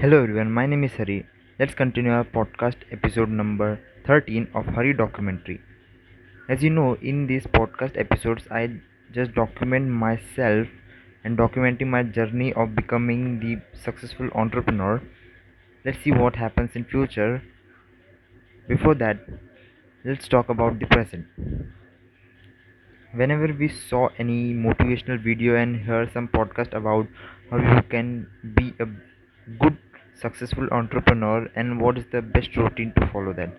Hello everyone, my name is Hari. Let's continue our podcast episode number 13 of Hari Documentary. As you know, in these podcast episodes, I just document myself and documenting my journey of becoming the successful entrepreneur. Let's see what happens in future. Before that, let's talk about the present. Whenever we saw any motivational video and hear some podcast about how you can be a good successful entrepreneur and what is the best routine to follow that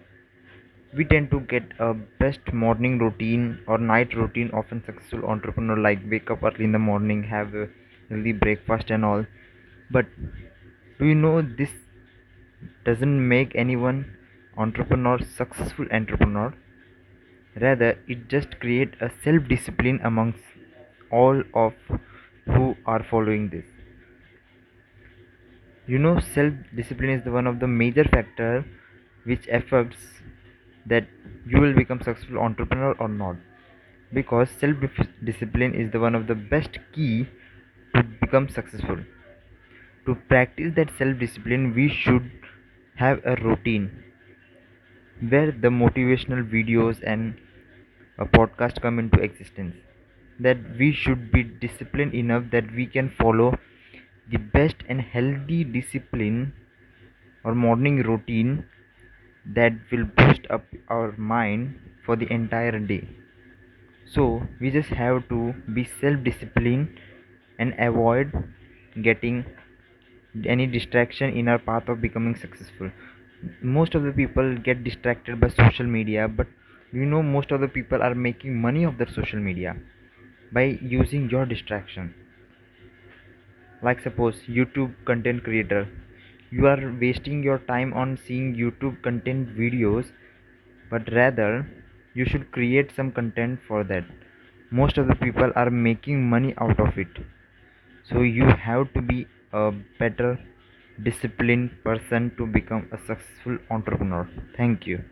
we tend to get a best morning routine or night routine. Of a successful entrepreneur like wake up early in the morning have a healthy breakfast and all. But do you know this doesn't make anyone entrepreneur successful entrepreneur? Rather it just create a self discipline amongst all of who are following this you know self discipline is the one of the major factor which affects that you will become successful entrepreneur or not. Because self discipline is the one of the best key to become successful. To practice that self discipline we should have a routine where the motivational videos and a podcast come into existence. That we should be disciplined enough that we can follow the best and healthy discipline or morning routine that will boost up our mind for the entire day. So we just have to be self disciplined and avoid getting any distraction in our path of becoming successful. Most of the people get distracted by social media but you know most of the people are making money of their social media by using your distraction like suppose youtube content creator you are wasting your time on seeing youtube content videos but rather you should create some content for that. Most of the people are making money out of it. So you have to be a better disciplined person to become a successful entrepreneur. Thank you